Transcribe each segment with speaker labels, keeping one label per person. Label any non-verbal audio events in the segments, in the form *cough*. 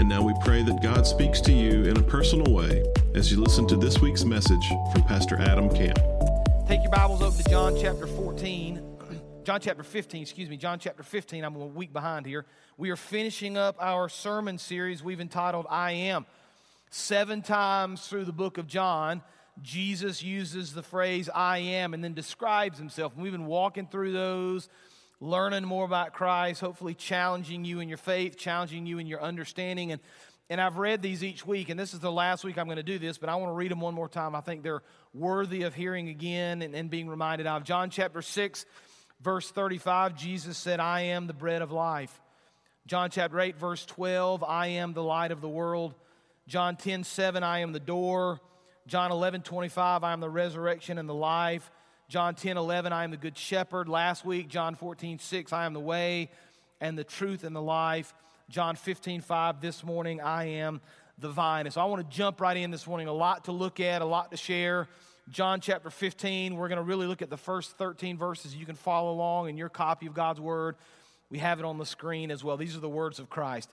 Speaker 1: And now we pray that God speaks to you in a personal way as you listen to this week's message from Pastor Adam Camp.
Speaker 2: Take your Bibles open to John chapter 14. *clears throat* John chapter 15, excuse me, John chapter 15. I'm a week behind here. We are finishing up our sermon series we've entitled I Am. Seven times through the book of John, Jesus uses the phrase I am and then describes himself. And we've been walking through those learning more about Christ, hopefully challenging you in your faith, challenging you in your understanding. And, and I've read these each week, and this is the last week I'm going to do this, but I want to read them one more time. I think they're worthy of hearing again and, and being reminded of. John chapter 6, verse 35, Jesus said, I am the bread of life. John chapter 8, verse 12, I am the light of the world. John 10, 7, I am the door. John 11, 25, I am the resurrection and the life. John 10 11, I am the good shepherd. Last week, John 14 6, I am the way and the truth and the life. John 15 5, this morning, I am the vine. And so I want to jump right in this morning. A lot to look at, a lot to share. John chapter 15, we're going to really look at the first 13 verses. You can follow along in your copy of God's word. We have it on the screen as well. These are the words of Christ.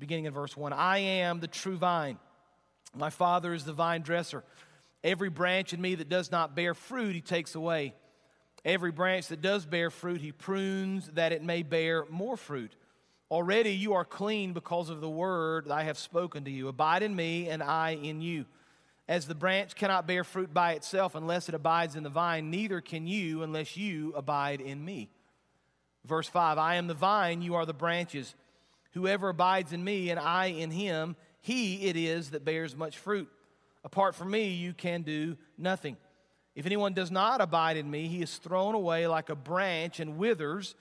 Speaker 2: Beginning in verse 1 I am the true vine, my Father is the vine dresser. Every branch in me that does not bear fruit, he takes away. Every branch that does bear fruit, he prunes that it may bear more fruit. Already you are clean because of the word that I have spoken to you. Abide in me, and I in you. As the branch cannot bear fruit by itself unless it abides in the vine, neither can you unless you abide in me. Verse 5 I am the vine, you are the branches. Whoever abides in me, and I in him, he it is that bears much fruit. Apart from me, you can do nothing. If anyone does not abide in me, he is thrown away like a branch and withers,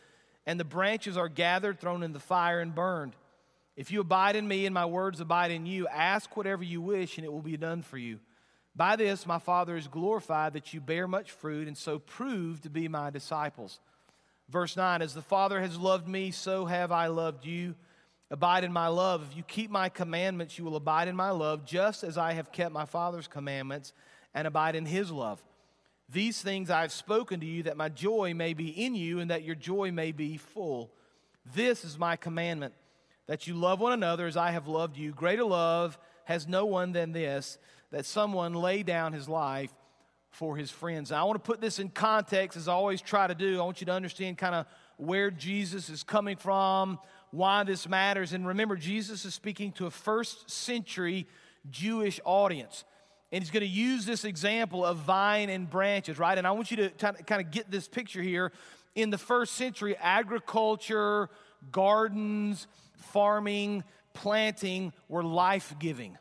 Speaker 2: and the branches are gathered, thrown in the fire, and burned. If you abide in me and my words abide in you, ask whatever you wish, and it will be done for you. By this, my Father is glorified that you bear much fruit, and so prove to be my disciples. Verse 9 As the Father has loved me, so have I loved you. Abide in my love. If you keep my commandments, you will abide in my love, just as I have kept my Father's commandments and abide in his love. These things I have spoken to you, that my joy may be in you and that your joy may be full. This is my commandment, that you love one another as I have loved you. Greater love has no one than this, that someone lay down his life for his friends. I want to put this in context, as I always try to do. I want you to understand kind of where Jesus is coming from, why this matters. And remember, Jesus is speaking to a first century Jewish audience. And he's going to use this example of vine and branches, right? And I want you to kind of get this picture here. In the first century, agriculture, gardens, farming, planting were life giving.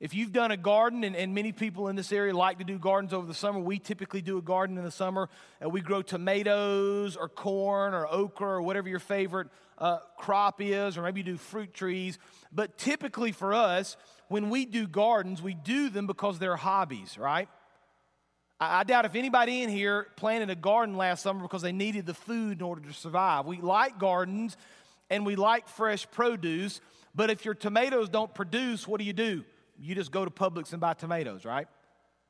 Speaker 2: If you've done a garden, and, and, many people in this area like to do gardens over the summer, we typically do a garden in the summer. And we grow tomatoes or corn or okra or whatever your favorite uh, crop is, or maybe you do fruit trees. But typically for us, when we do gardens, we do them because they're hobbies, right? I, I doubt if anybody in here planted a garden last summer because they needed the food in order to survive. We like gardens and we like fresh produce, but if your tomatoes don't produce, what do you do? You just go to Publix and buy tomatoes, right?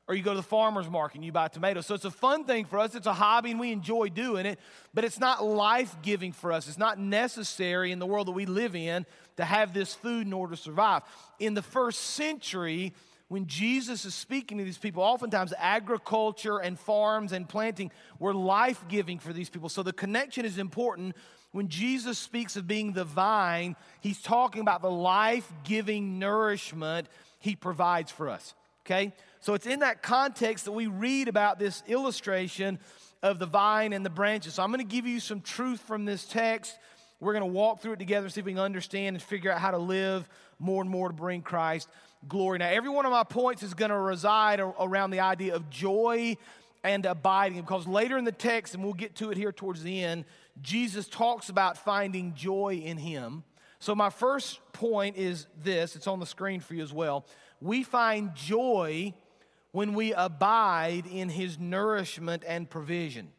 Speaker 2: Or you go to the farmer's market and you buy tomatoes. So it's a fun thing for us. It's a hobby and we enjoy doing it, but it's not life giving for us. It's not necessary in the world that we live in to have this food in order to survive. In the first century, when Jesus is speaking to these people, oftentimes agriculture and farms and planting were life giving for these people. So the connection is important. When Jesus speaks of being the vine, he's talking about the life giving nourishment he provides for us. Okay? So it's in that context that we read about this illustration of the vine and the branches. So I'm going to give you some truth from this text. We're going to walk through it together, see if we can understand and figure out how to live more and more to bring Christ glory. Now, every one of my points is going to reside around the idea of joy and abiding because later in the text, and we'll get to it here towards the end, Jesus talks about finding joy in Him. So, my first point is this it's on the screen for you as well. We find joy when we abide in his nourishment and provision.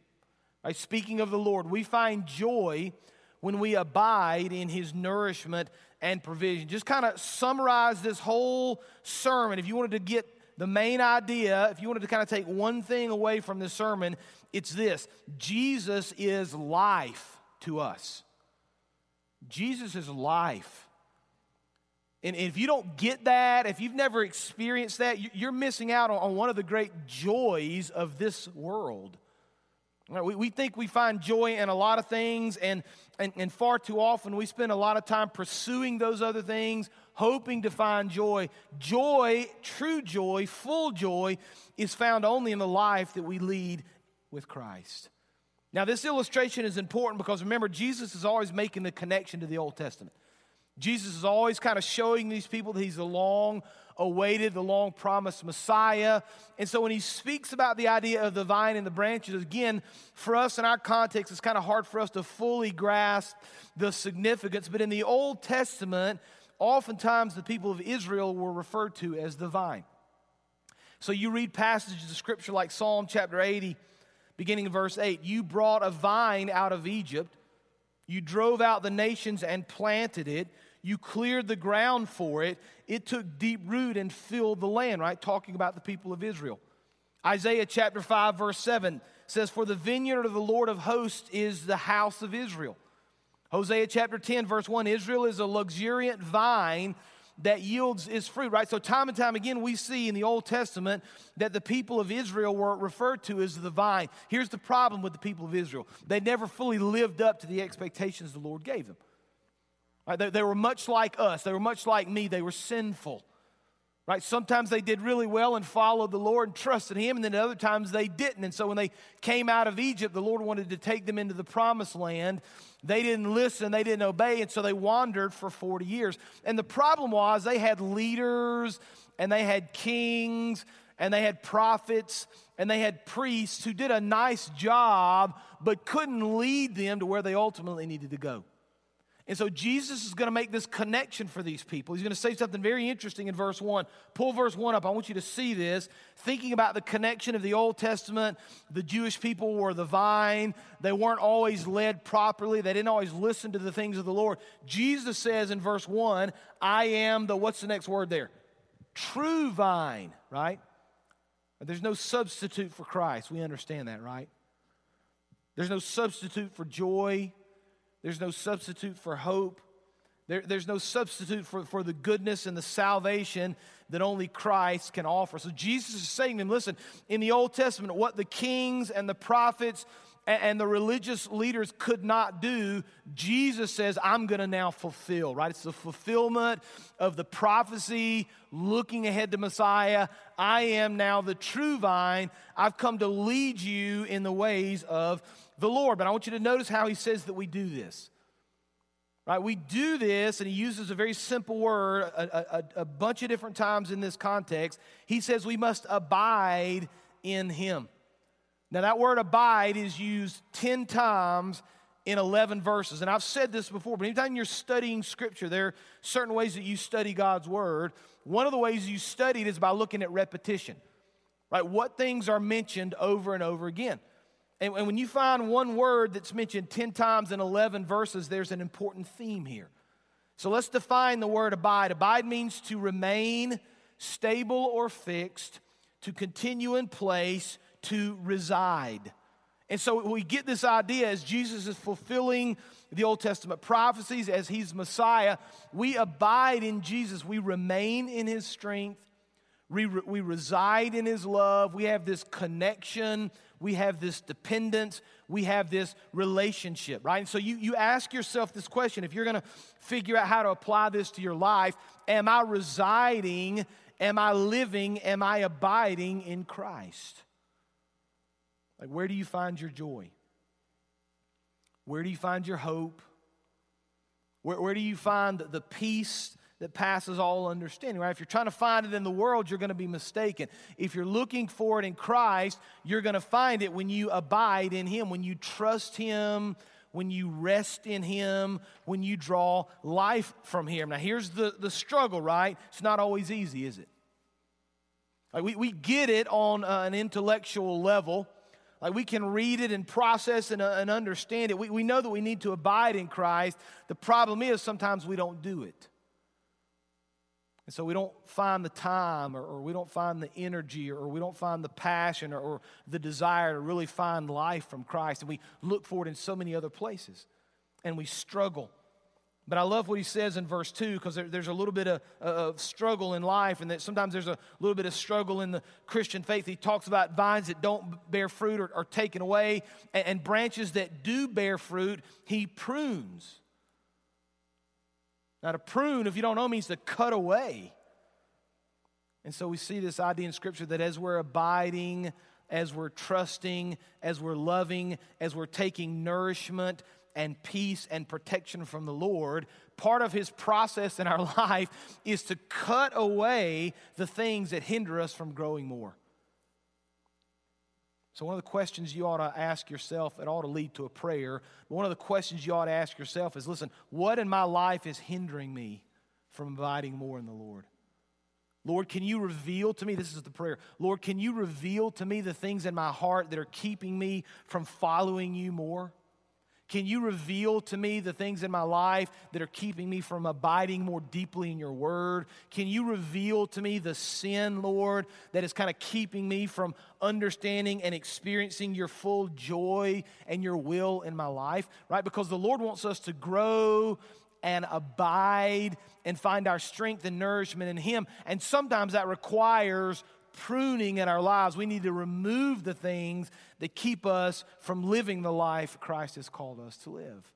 Speaker 2: Right? Speaking of the Lord, we find joy when we abide in his nourishment and provision. Just kind of summarize this whole sermon. If you wanted to get the main idea, if you wanted to kind of take one thing away from this sermon, it's this Jesus is life to us. Jesus is life. And if you don't get that, if you've never experienced that, you're missing out on one of the great joys of this world. We, think we find joy in a lot of things, and, and, and far too often we spend a lot of time pursuing those other things, hoping to find joy. Joy, true joy, full joy, is found only in the life that we lead with Christ. Now, this illustration is important because remember, Jesus is always making the connection to the Old Testament. Jesus is always kind of showing these people that he's the long awaited, the long promised Messiah. And so when he speaks about the idea of the vine and the branches, again, for us in our context, it's kind of hard for us to fully grasp the significance. But in the Old Testament, oftentimes the people of Israel were referred to as the vine. So you read passages of scripture like Psalm chapter 80, beginning in verse 8 You brought a vine out of Egypt, you drove out the nations and planted it. You cleared the ground for it. It took deep root and filled the land, right? Talking about the people of Israel. Isaiah chapter 5, verse 7 says, For the vineyard of the Lord of hosts is the house of Israel. Hosea chapter 10, verse 1 Israel is a luxuriant vine that yields its fruit, right? So, time and time again, we see in the Old Testament that the people of Israel were referred to as the vine. Here's the problem with the people of Israel they never fully lived up to the expectations the Lord gave them. Right? They, they were much like us, they were much like me, they were sinful. Right? Sometimes they did really well and followed the Lord and trusted Him, and then other times they didn't. And so when they came out of Egypt, the Lord wanted to take them into the promised land. They didn't listen, they didn't obey, and so they wandered for 40 years. And the problem was they had leaders and they had kings and they had prophets and they had priests who did a nice job but couldn't lead them to where they ultimately needed to go. And so Jesus is going to make this connection for these people. He's going to say something very interesting in verse 1. Pull verse 1 up. I want you to see this. Thinking about the connection of the Old Testament, the Jewish people were the vine. They weren't always led properly, they didn't always listen to the things of the Lord. Jesus says in verse 1, I am the, what's the next word there? True vine, right? There's no substitute for Christ. We understand that, right? There's no substitute for joy there's no substitute for hope. There, there's no substitute for, for the goodness and the salvation that only Christ can offer. So Jesus is saying to them, listen, in the Old Testament, what the kings and the prophets and, and the religious leaders could not do, Jesus says, I'm going to now fulfill, right? It's the fulfillment of the prophecy looking ahead to Messiah. I am now the true vine. I've come to lead you in the ways of the Lord. But I want you to notice how he says that we do this. Right? We do this, and he uses a very simple word a, a, a bunch of different times in this context. He says we must abide in him. Now, that word abide is used 10 times in 11 verses. And I've said this before, but anytime you're studying scripture, there are certain ways that you study God's word. One of the ways you study it is by looking at repetition, right? What things are mentioned over and over again. And, when you find one word that's mentioned 10 times in 11 verses, there's an important theme here. So let's define the word abide. Abide means to remain stable or fixed, to continue in place, to reside. And so we get this idea as Jesus is fulfilling the Old Testament prophecies, as he's Messiah, we abide in Jesus. We remain in his strength. We, we reside in his love. We have this connection we have this dependence, we have this relationship, right? And so you, you ask yourself this question if you're gonna figure out how to apply this to your life, am I residing, am I living, am I abiding in Christ? Like, where do you find your joy? Where do you find your hope? Where, where do you find the peace that passes all understanding, right? If you're trying to find it in the world, you're going to be mistaken. If you're looking for it in Christ, you're going to find it when you abide in Him, when you trust Him when you rest in Him, when you draw life from Him. Now, here's the, the struggle, right? It's not always easy, is it? Like we, we get it on uh, an intellectual level. Like we can read it and process and, uh, and understand it. We, we know that we need to abide in Christ. The problem is sometimes we don't do it. And so we don't find the time or, or, we don't find the energy or we don't find the passion or, or, the desire to really find life from Christ. And we look for it in so many other places and we struggle. But I love what he says in verse 2 because there, there's a little bit of, of, struggle in life, and that sometimes there's a little bit of struggle in the Christian faith. He talks about vines that don't bear fruit are, are taken away, and, and branches that do bear fruit, he prunes. Now, to prune, if you don't know, means to cut away. And so we see this idea in Scripture that as we're abiding, as we're trusting, as we're loving, as we're taking nourishment and peace and protection from the Lord, part of His process in our *laughs* life is to cut away the things that hinder us from growing more. So, one of the questions you ought to ask yourself, it ought to lead to a prayer. But one of the questions you ought to ask yourself is listen, what in my life is hindering me from abiding more in the Lord? Lord, can you reveal to me, this is the prayer, Lord, can you reveal to me the things in my heart that are keeping me from following you more? Can you reveal to me the things in my life that are keeping me from abiding more deeply in your word? Can you reveal to me the sin, Lord, that is kind of keeping me from understanding and experiencing your full joy and your will in my life? Right? Because the Lord wants us to grow and abide and find our strength and nourishment in Him. And sometimes that requires pruning in our lives. We need to remove the things that keep us from living the life Christ has called us to live.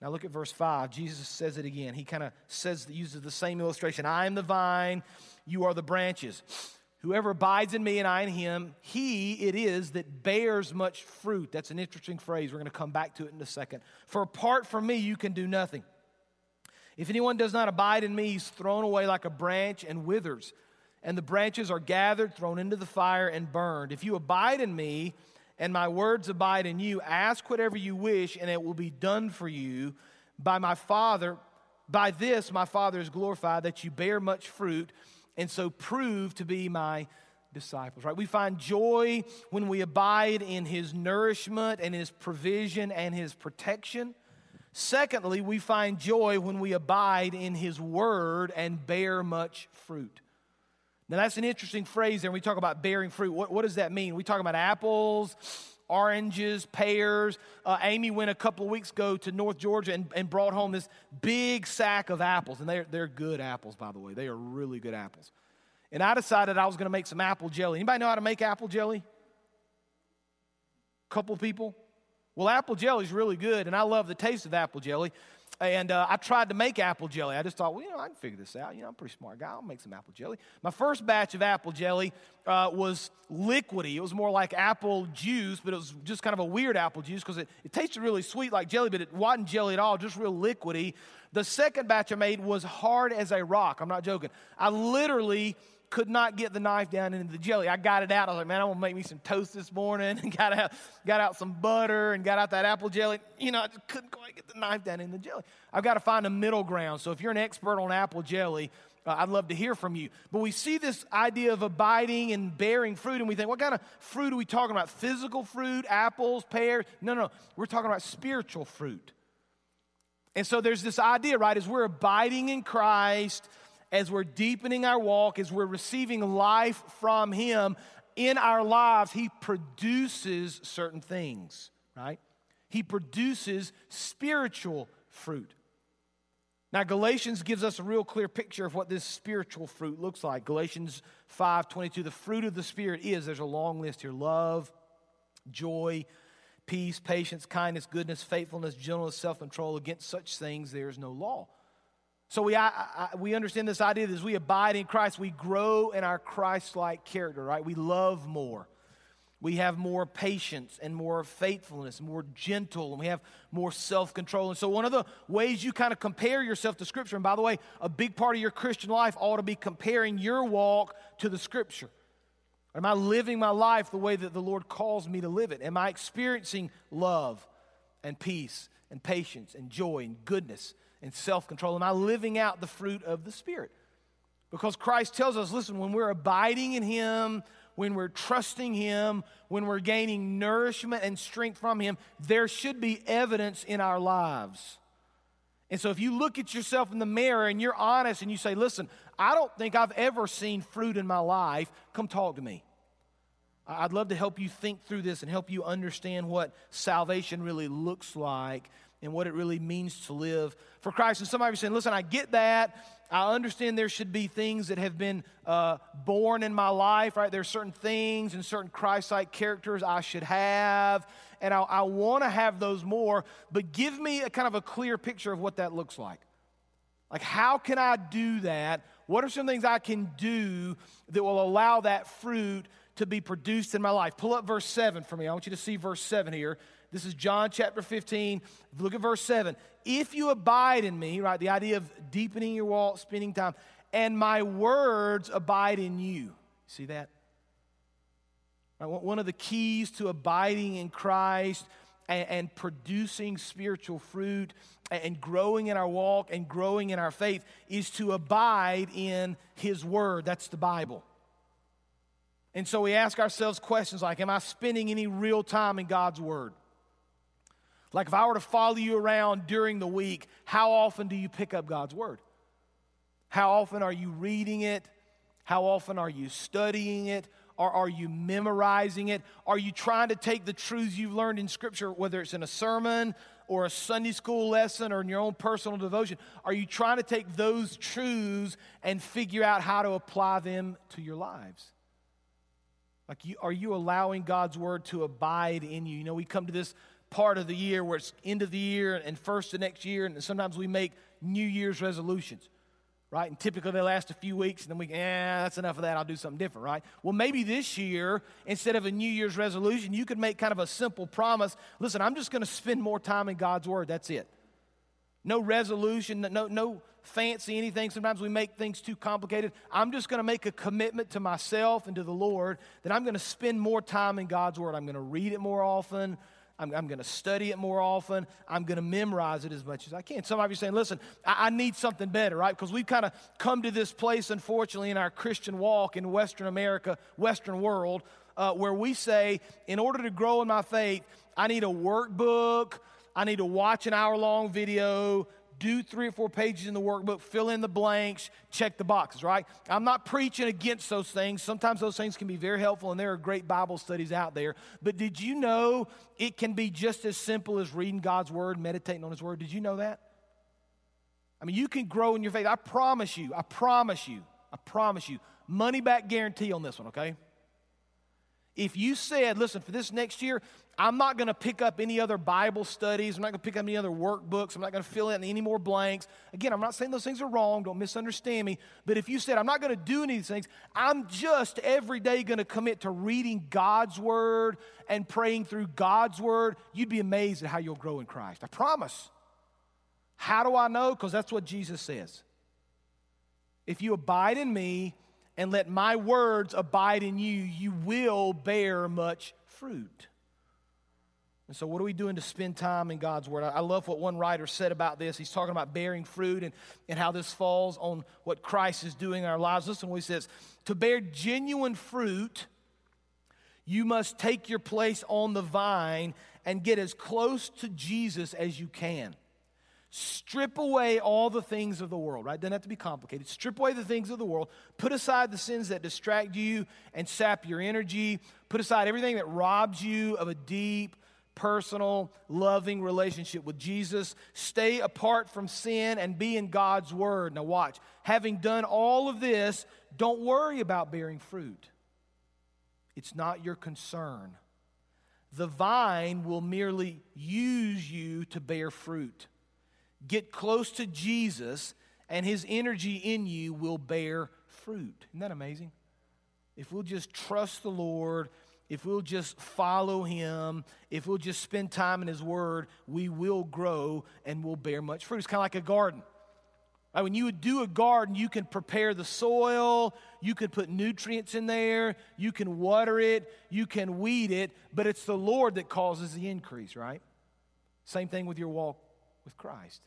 Speaker 2: Now look at verse 5. Jesus says it again. He kind of says uses the same illustration. I am the vine, you are the branches. Whoever abides in me and I in him, he it is that bears much fruit. That's an interesting phrase. We're going to come back to it in a second. For apart from me, you can do nothing. If anyone does not abide in me, he's thrown away like a branch and withers and the branches are gathered, thrown into the fire, and burned. If you abide in me, and my words abide in you, ask whatever you wish, and it will be done for you by my Father. By this, my Father is glorified, that you bear much fruit, and so prove to be my disciples, right? We find joy when we abide in his nourishment and his provision and his protection. Secondly, we find joy when we abide in his word and bear much fruit. Now, that's an interesting phrase there when we talk about bearing fruit. What, what does that mean? We talk about apples, oranges, pears. Uh, Amy went a couple of weeks ago to North Georgia and, and brought home this big sack of apples. And they're, they're good apples, by the way. They are really good apples. And I decided I was going to make some apple jelly. Anybody know how to make apple jelly? Couple people? Well, apple jelly is really good, and I love the taste of apple jelly. And uh, I tried to make apple jelly. I just thought, well, you know, I can figure this out. You know, I'm a pretty smart guy. I'll make some apple jelly. My first batch of apple jelly uh, was liquidy. It was more like apple juice, but it was just kind of a weird apple juice because it, it tasted really sweet like jelly, but it wasn't jelly at all, just real liquidy. The second batch I made was hard as a rock. I'm not joking. I literally could not get the knife down into the jelly. I got it out. I was like, man, I'm gonna make me some toast this morning, and *laughs* got out, got out some butter and got out that apple jelly. You know, I just couldn't quite get the knife down in the jelly. I've got to find a middle ground. So if you're an expert on apple jelly, uh, I'd love to hear from you. But we see this idea of abiding and bearing fruit, and we think, what kind of fruit are we talking about? Physical fruit, apples, pears? No, no, we're talking about spiritual fruit. And so there's this idea, right? As we're abiding in Christ, as we're deepening our walk, as we're receiving life from Him in our lives, He produces certain things, right? He produces spiritual fruit. Now, Galatians gives us a real clear picture of what this spiritual fruit looks like. Galatians 5 22, the fruit of the Spirit is, there's a long list here love, joy, peace, patience, kindness, goodness, faithfulness, gentleness, self control. Against such things, there is no law. So we, I, I, we understand this idea that as we abide in Christ, we grow in our Christ like character, right? We love more. We have more patience and more faithfulness, more gentle, and we have more self control. And so, one of the ways you kind of compare yourself to Scripture, and by the way, a big part of your Christian life ought to be comparing your walk to the Scripture. Am I living my life the way that the Lord calls me to live it? Am I experiencing love? and peace and patience and joy and goodness and self control? Am I living out the fruit of the Spirit? Because Christ tells us listen, when we're abiding in Him, when we're trusting Him, when we're gaining nourishment and strength from Him, there should be evidence in our lives. And so if you look at yourself in the mirror and you're honest and you say, listen, I don't think I've ever seen fruit in my life, come talk to me. I'd love to help you think through this and help you understand what salvation really looks like and what it really means to live for Christ. And somebody saying, listen, I get that. I understand there should be things that have been uh, borne in my life, right? There are certain things and certain Christ like characters I should have, and I, I want to have those more, but give me a kind of a clear picture of what that looks like. Like, how can I do that? What are some things I can do that will allow that fruit to be produced in my life? Pull up verse 7 for me. I want you to see verse 7 here. This is John chapter 15. Look at verse 7. If you abide in me, right, the idea of deepening your walk, spending time, and my words abide in you. See that? Right, one of the keys to abiding in Christ and, and producing spiritual fruit and growing in our walk and growing in our faith is to abide in His Word. That's the Bible. And so we ask ourselves questions like Am I spending any real time in God's Word? Like if I were to follow you around during the week, how often do you pick up God's Word? How often are you reading it? How often are you studying it? Or are you memorizing it? Are you trying to take the truths you've learned in Scripture, whether it's in a sermon or a Sunday school lesson or in your own personal devotion? Are you trying to take those truths and figure out how to apply them to your lives? Like, you, are you allowing God's word to abide in you? You know, we come to this part of the year where it's end of the year and first of next year, and sometimes we make New Year's resolutions, right? And typically they last a few weeks, and then we, yeah, that's enough of that. I'll do something different, right? Well, maybe this year, instead of a New Year's resolution, you could make kind of a simple promise. Listen, I'm just going to spend more time in God's Word. That's it. No resolution, no, no fancy anything. Sometimes we make things too complicated. I'm just going to make a commitment to myself and to the Lord that I'm going to spend more time in God's Word. I'm going to read it more often. I'm, I'm going to study it more often. I'm going to memorize it as much as I can. Some of you are saying, listen, I, I need something better, right? Because we've kind of come to this place, unfortunately, in our Christian walk in Western America, Western world, uh, where we say, in order to grow in my faith, I need a workbook. I need to watch an hour long video do three or four pages in the workbook, fill in the blanks, check the boxes, right? I'm not preaching against those things. Sometimes those things can be very helpful, and there are great Bible studies out there. But did you know it can be just as simple as reading God's Word, meditating on His Word? Did you know that? I mean, you can grow in your faith. I promise you, I promise you, I promise you, money back guarantee on this one, okay? If you said, listen, for this next year, I'm not going to pick up any other Bible studies. I'm not going to pick up any other workbooks. I'm not going to fill in any more blanks. Again, I'm not saying those things are wrong. Don't misunderstand me. But if you said, I'm not going to do any of these things, I'm just every day going to commit to reading God's Word and praying through God's Word, you'd be amazed at how you'll grow in Christ. I promise. How do I know? Because that's what Jesus says. If you abide in me and let my words abide in you, you will bear much fruit. And so, what are we doing to spend time in God's Word? I love what one writer said about this. He's talking about bearing fruit and, and how this falls on what Christ is doing in our lives. Listen what he says To bear genuine fruit, you must take your place on the vine and get as close to Jesus as you can. Strip away all the things of the world, right? Doesn't have to be complicated. Strip away the things of the world. Put aside the sins that distract you and sap your energy. Put aside everything that robs you of a deep, personal, loving relationship with Jesus. Stay apart from sin and be in God's Word. Now, watch. Having done all of this, don't worry about bearing fruit. It's not your concern. The vine will merely use you to bear fruit. Get close to Jesus, and his energy in you will bear fruit. Isn't that amazing? If we'll just trust the Lord if we'll just follow him, if we'll just spend time in his word, we will grow and we'll bear much fruit. It's kind of like a garden. Right, when you would do a garden, you can prepare the soil, you can put nutrients in there, you can water it, you can weed it, but it's the Lord that causes the increase, right? Same thing with your walk with Christ.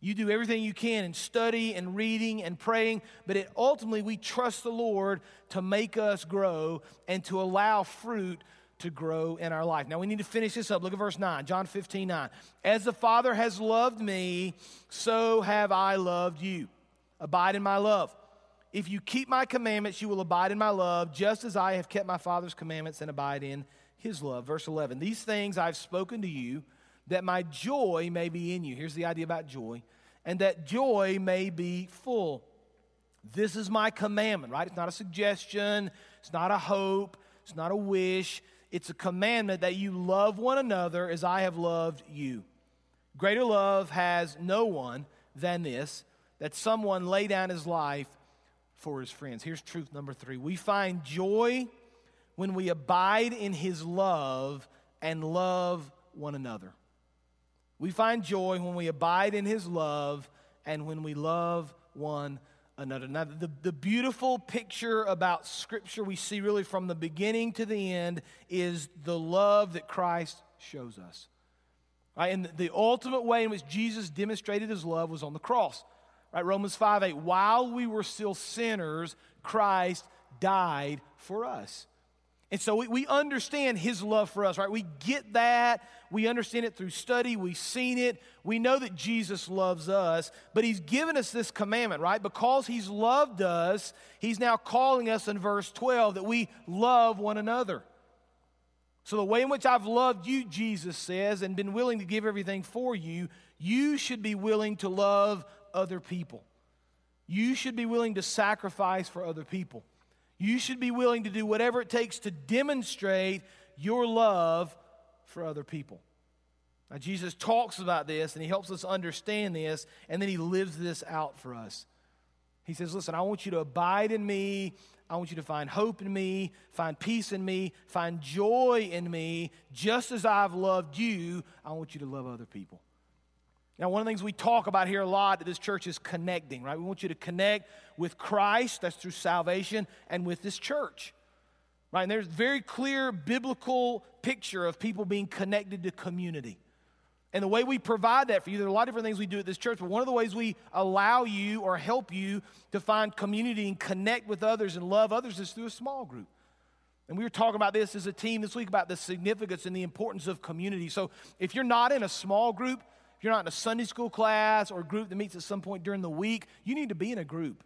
Speaker 2: You do everything you can in study and reading and praying, but it, ultimately we trust the Lord to make us grow and to allow fruit to grow in our life. Now we need to finish this up. Look at verse 9, John 15, 9. As the Father has loved me, so have I loved you. Abide in my love. If you keep my commandments, you will abide in my love, just as I have kept my Father's commandments and abide in his love. Verse 11 These things I've spoken to you, that my joy may be in you. Here's the idea about joy, and that joy may be full. This is my commandment, right? It's not a suggestion, it's not a hope, it's not a wish. It's a commandment that you love one another as I have loved you. Greater love has no one than this, that someone lay down his life for his friends. Here's truth number three we find joy when we abide in his love and love one another. We find joy when we abide in his love and when we love one another. Now, the, the beautiful picture about Scripture we see really from the beginning to the end is the love that Christ shows us. Right? And the ultimate way in which Jesus demonstrated his love was on the cross. Right? Romans 5 8, while we were still sinners, Christ died for us. And so we, we understand his love for us, right? We get that. We understand it through study. We've seen it. We know that Jesus loves us, but he's given us this commandment, right? Because he's loved us, he's now calling us in verse 12 that we love one another. So, the way in which I've loved you, Jesus says, and been willing to give everything for you, you should be willing to love other people. You should be willing to sacrifice for other people. You should be willing to do whatever it takes to demonstrate your love for other people. Now, Jesus talks about this and he helps us understand this, and then he lives this out for us. He says, Listen, I want you to abide in me. I want you to find hope in me, find peace in me, find joy in me. Just as I've loved you, I want you to love other people. Now, one of the things we talk about here a lot at this church is connecting, right? We want you to connect with Christ, that's through salvation, and with this church. Right? And there's very clear biblical picture of people being connected to community. And the way we provide that for you, there are a lot of different things we do at this church, but one of the ways we allow you or help you to find community and connect with others and love others is through a small group. And we were talking about this as a team this week about the significance and the importance of community. So if you're not in a small group, if you're not in a Sunday school class or a group that meets at some point during the week, you need to be in a group.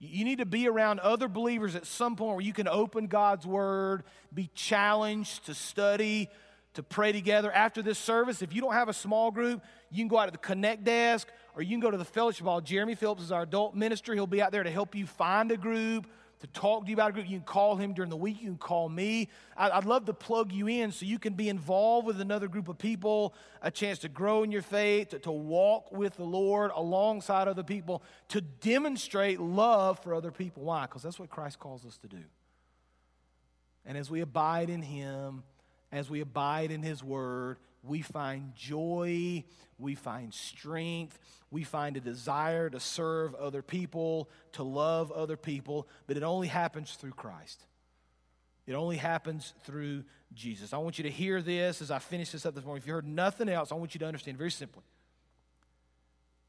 Speaker 2: You need to be around other believers at some point where you can open God's Word, be challenged to study, to pray together. After this service, if you don't have a small group, you can go out to the Connect desk or you can go to the Fellowship Hall. Jeremy Phillips is our adult minister. He'll be out there to help you find a group to talk to you about a group. You can call him during the week. You can call me. I'd love to plug you in so you can be involved with another group of people, a chance to grow in your faith, to, walk with the Lord alongside other people, to demonstrate love for other people. Why? Because that's what Christ calls us to do. And as we abide in Him, as we abide in His Word, we find joy, we find strength, we find a desire to serve other people, to love other people, but it only happens through Christ. It only happens through Jesus. I want you to hear this as I finish this up this morning. If you heard nothing else, I want you to understand very simply.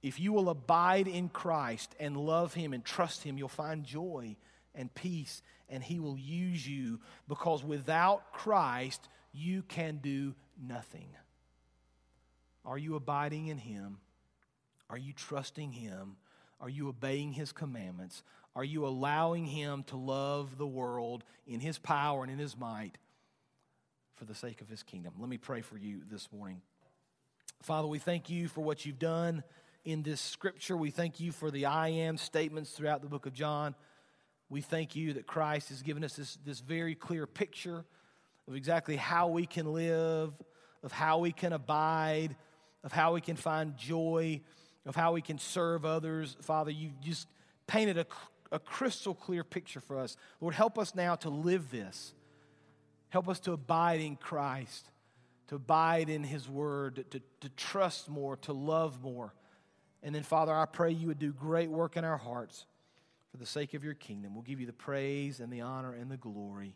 Speaker 2: If you will abide in Christ and love Him and trust Him, you'll find joy and peace, and He will use you because without Christ, you can do nothing. Are you abiding in Him? Are you trusting Him? Are you obeying His commandments? Are you allowing Him to love the world in His power and in His might for the sake of His kingdom? Let me pray for you this morning. Father, we thank you for what you've done in this scripture. We thank you for the I am statements throughout the book of John. We thank you that Christ has given us this, this very clear picture of exactly how we can live, of how we can abide of how we can find joy, of how we can serve others. Father, you just painted a, a crystal clear picture for us. Lord, help us now to live this. Help us to abide in Christ, to abide in His Word, to, to trust more, to love more. And then, Father, I pray you would do great work in our hearts for the sake of your kingdom. We'll give you the praise and the honor and the glory.